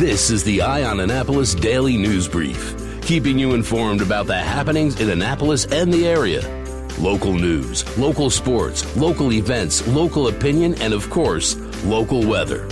This is the Eye on Annapolis Daily News Brief, keeping you informed about the happenings in Annapolis and the area. Local news, local sports, local events, local opinion, and of course, local weather.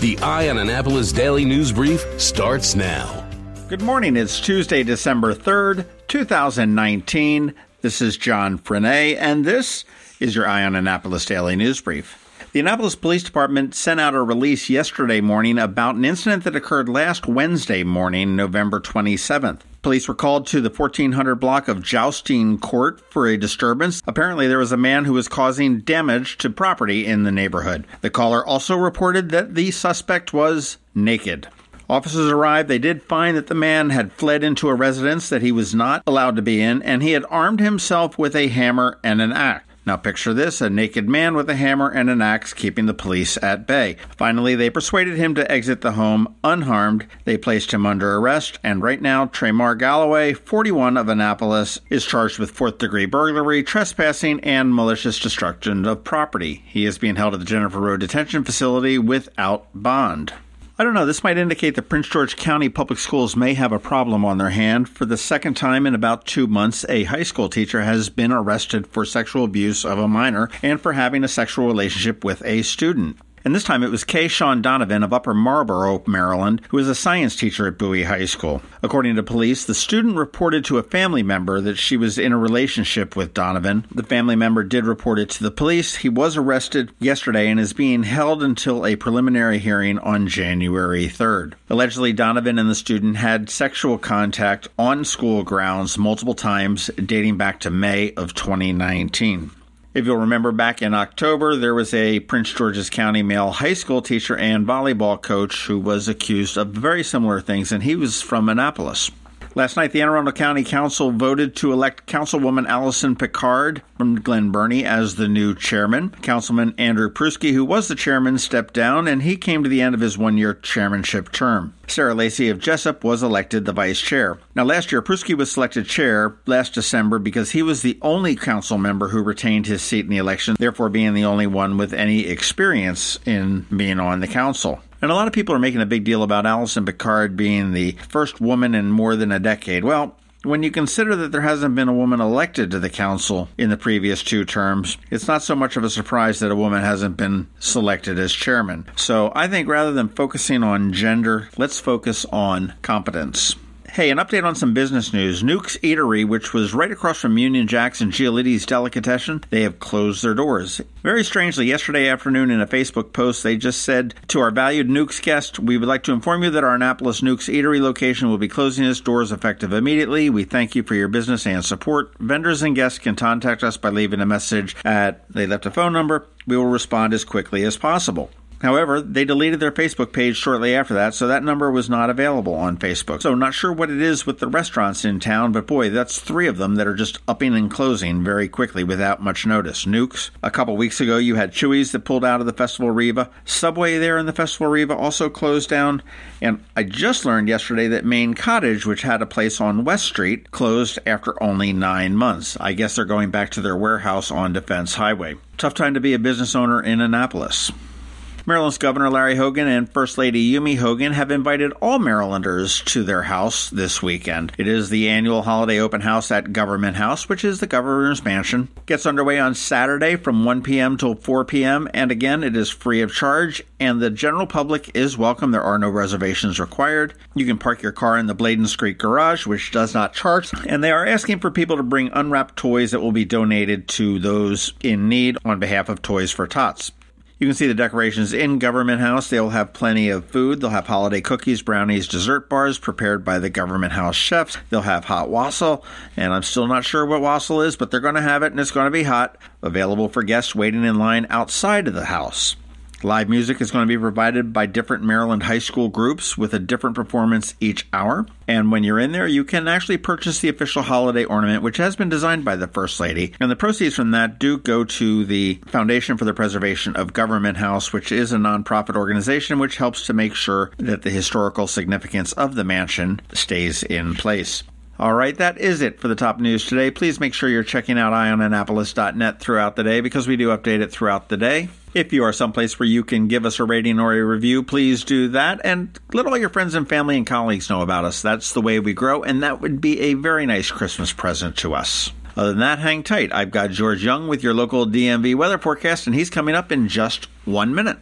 The Eye on Annapolis Daily News Brief starts now. Good morning. It's Tuesday, December 3rd, 2019. This is John Frenaye, and this is your Eye on Annapolis Daily News Brief. The Annapolis Police Department sent out a release yesterday morning about an incident that occurred last Wednesday morning, November 27th. Police were called to the 1400 block of Jousting Court for a disturbance. Apparently, there was a man who was causing damage to property in the neighborhood. The caller also reported that the suspect was naked. Officers arrived. They did find that the man had fled into a residence that he was not allowed to be in, and he had armed himself with a hammer and an axe. Now picture this a naked man with a hammer and an axe keeping the police at bay. Finally, they persuaded him to exit the home unharmed. They placed him under arrest, and right now, Tremar Galloway, 41 of Annapolis, is charged with fourth degree burglary, trespassing, and malicious destruction of property. He is being held at the Jennifer Road Detention Facility without bond. I don't know. This might indicate that Prince George County Public Schools may have a problem on their hand. For the second time in about two months, a high school teacher has been arrested for sexual abuse of a minor and for having a sexual relationship with a student and this time it was Kay Sean Donovan of Upper Marlboro, Maryland, who is a science teacher at Bowie High School. According to police, the student reported to a family member that she was in a relationship with Donovan. The family member did report it to the police. He was arrested yesterday and is being held until a preliminary hearing on January 3rd. Allegedly, Donovan and the student had sexual contact on school grounds multiple times dating back to May of 2019. If you'll remember back in October, there was a Prince George's County male high school teacher and volleyball coach who was accused of very similar things, and he was from Annapolis. Last night, the Anne Arundel County Council voted to elect Councilwoman Allison Pickard from Glen Burnie as the new chairman. Councilman Andrew Pruski, who was the chairman, stepped down, and he came to the end of his one year chairmanship term. Sarah Lacey of Jessup was elected the vice chair. Now, last year, Pruski was selected chair last December because he was the only council member who retained his seat in the election, therefore being the only one with any experience in being on the council. And a lot of people are making a big deal about Allison Pickard being the first woman in more than a decade. Well, when you consider that there hasn't been a woman elected to the council in the previous two terms, it's not so much of a surprise that a woman hasn't been selected as chairman. So I think rather than focusing on gender, let's focus on competence. Hey, an update on some business news. Newk's Eatery, which was right across from Union Jack's and Giolitti's Delicatessen, they have closed their doors. Very strangely, yesterday afternoon in a Facebook post, they just said to our valued Newk's guest, we would like to inform you that our Annapolis Newk's Eatery location will be closing its doors effective immediately. We thank you for your business and support. Vendors and guests can contact us by leaving a message at, they left a phone number. We will respond as quickly as possible. However, they deleted their Facebook page shortly after that, so that number was not available on Facebook. So, not sure what it is with the restaurants in town, but boy, that's three of them that are just upping and closing very quickly without much notice. Newks. A couple weeks ago, you had Chuy's that pulled out of the Festival Riva. Subway there in the Festival Riva also closed down. And I just learned yesterday that Maine Cottage, which had a place on West Street, closed after only nine months. I guess they're going back to their warehouse on Defense Highway. Tough time to be a business owner in Annapolis. Maryland's Governor Larry Hogan and First Lady Yumi Hogan have invited all Marylanders to their house this weekend. It is the annual holiday open house at Government House, which is the governor's mansion. Gets underway on Saturday from 1 p.m. till 4 p.m. and again it is free of charge and the general public is welcome. There are no reservations required. You can park your car in the Bladen Street garage, which does not charge, and they are asking for people to bring unwrapped toys that will be donated to those in need on behalf of Toys for Tots. You can see the decorations in Government House. They'll have plenty of food. They'll have holiday cookies, brownies, dessert bars prepared by the Government House chefs. They'll have hot wassail, and I'm still not sure what wassail is, but they're going to have it and it's going to be hot. Available for guests waiting in line outside of the house. Live music is going to be provided by different Maryland high school groups with a different performance each hour. And when you're in there, you can actually purchase the official holiday ornament, which has been designed by the First Lady. And the proceeds from that do go to the Foundation for the Preservation of Government House, which is a nonprofit organization which helps to make sure that the historical significance of the mansion stays in place. All right, that is it for the top news today. Please make sure you're checking out eyeonannapolis.net throughout the day because we do update it throughout the day. If you are someplace where you can give us a rating or a review, please do that and let all your friends and family and colleagues know about us. That's the way we grow, and that would be a very nice Christmas present to us. Other than that, hang tight. I've got George Young with your local DMV weather forecast, and he's coming up in just one minute.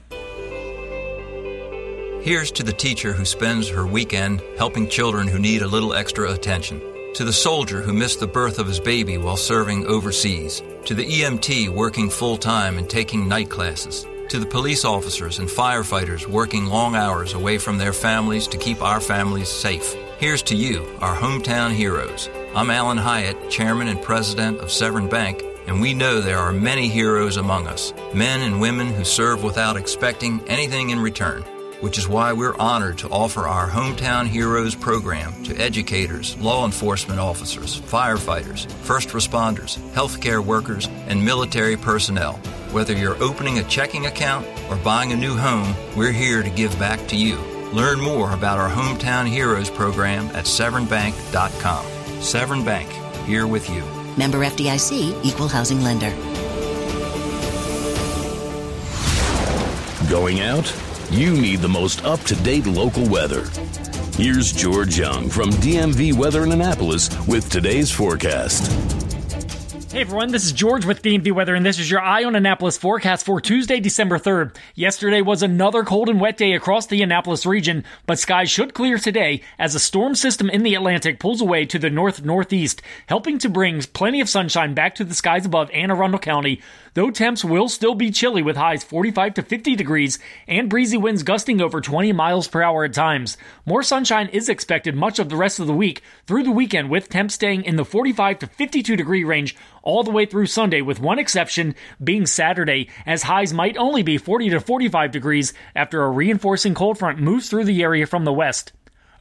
Here's to the teacher who spends her weekend helping children who need a little extra attention. To the soldier who missed the birth of his baby while serving overseas. To the EMT working full time and taking night classes. To the police officers and firefighters working long hours away from their families to keep our families safe. Here's to you, our hometown heroes. I'm Alan Hyatt, Chairman and President of Severn Bank, and we know there are many heroes among us, men and women who serve without expecting anything in return which is why we're honored to offer our Hometown Heroes program to educators, law enforcement officers, firefighters, first responders, healthcare workers, and military personnel. Whether you're opening a checking account or buying a new home, we're here to give back to you. Learn more about our Hometown Heroes program at severnbank.com. Severn Bank, here with you. Member FDIC, Equal Housing Lender. Going out? You need the most up to date local weather. Here's George Young from DMV Weather in Annapolis with today's forecast. Hey everyone, this is George with DMV Weather, and this is your Eye on Annapolis forecast for Tuesday, December 3rd. Yesterday was another cold and wet day across the Annapolis region, but skies should clear today as a storm system in the Atlantic pulls away to the north northeast, helping to bring plenty of sunshine back to the skies above Anne Arundel County though temps will still be chilly with highs 45 to 50 degrees and breezy winds gusting over 20 miles per hour at times. More sunshine is expected much of the rest of the week through the weekend with temps staying in the 45 to 52 degree range all the way through Sunday with one exception being Saturday as highs might only be 40 to 45 degrees after a reinforcing cold front moves through the area from the west.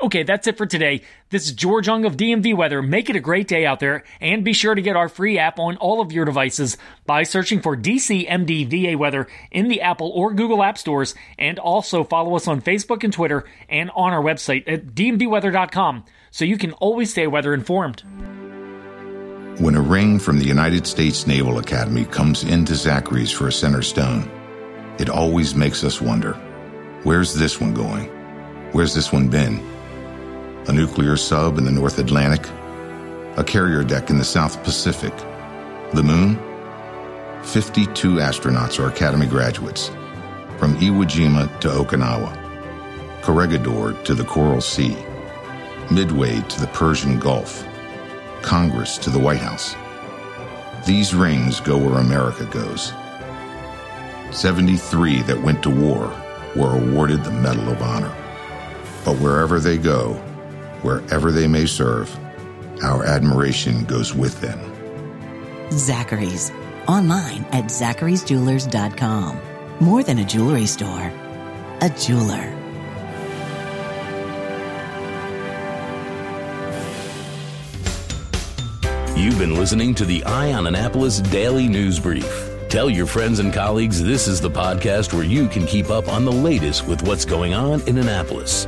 Okay, that's it for today. This is George Young of DMV Weather. Make it a great day out there, and be sure to get our free app on all of your devices by searching for DCMD VA Weather in the Apple or Google App Stores, and also follow us on Facebook and Twitter and on our website at dmvweather.com so you can always stay weather informed. When a ring from the United States Naval Academy comes into Zachary's for a center stone, it always makes us wonder where's this one going? Where's this one been? A nuclear sub in the North Atlantic, a carrier deck in the South Pacific. The moon? 52 astronauts are Academy graduates, from Iwo Jima to Okinawa, Corregidor to the Coral Sea, Midway to the Persian Gulf, Congress to the White House. These rings go where America goes. 73 that went to war were awarded the Medal of Honor. But wherever they go, wherever they may serve, our admiration goes with them. Zachary's, online at zacharysjewelers.com. More than a jewelry store, a jeweler. You've been listening to the Eye on Annapolis Daily News Brief. Tell your friends and colleagues this is the podcast where you can keep up on the latest with what's going on in Annapolis.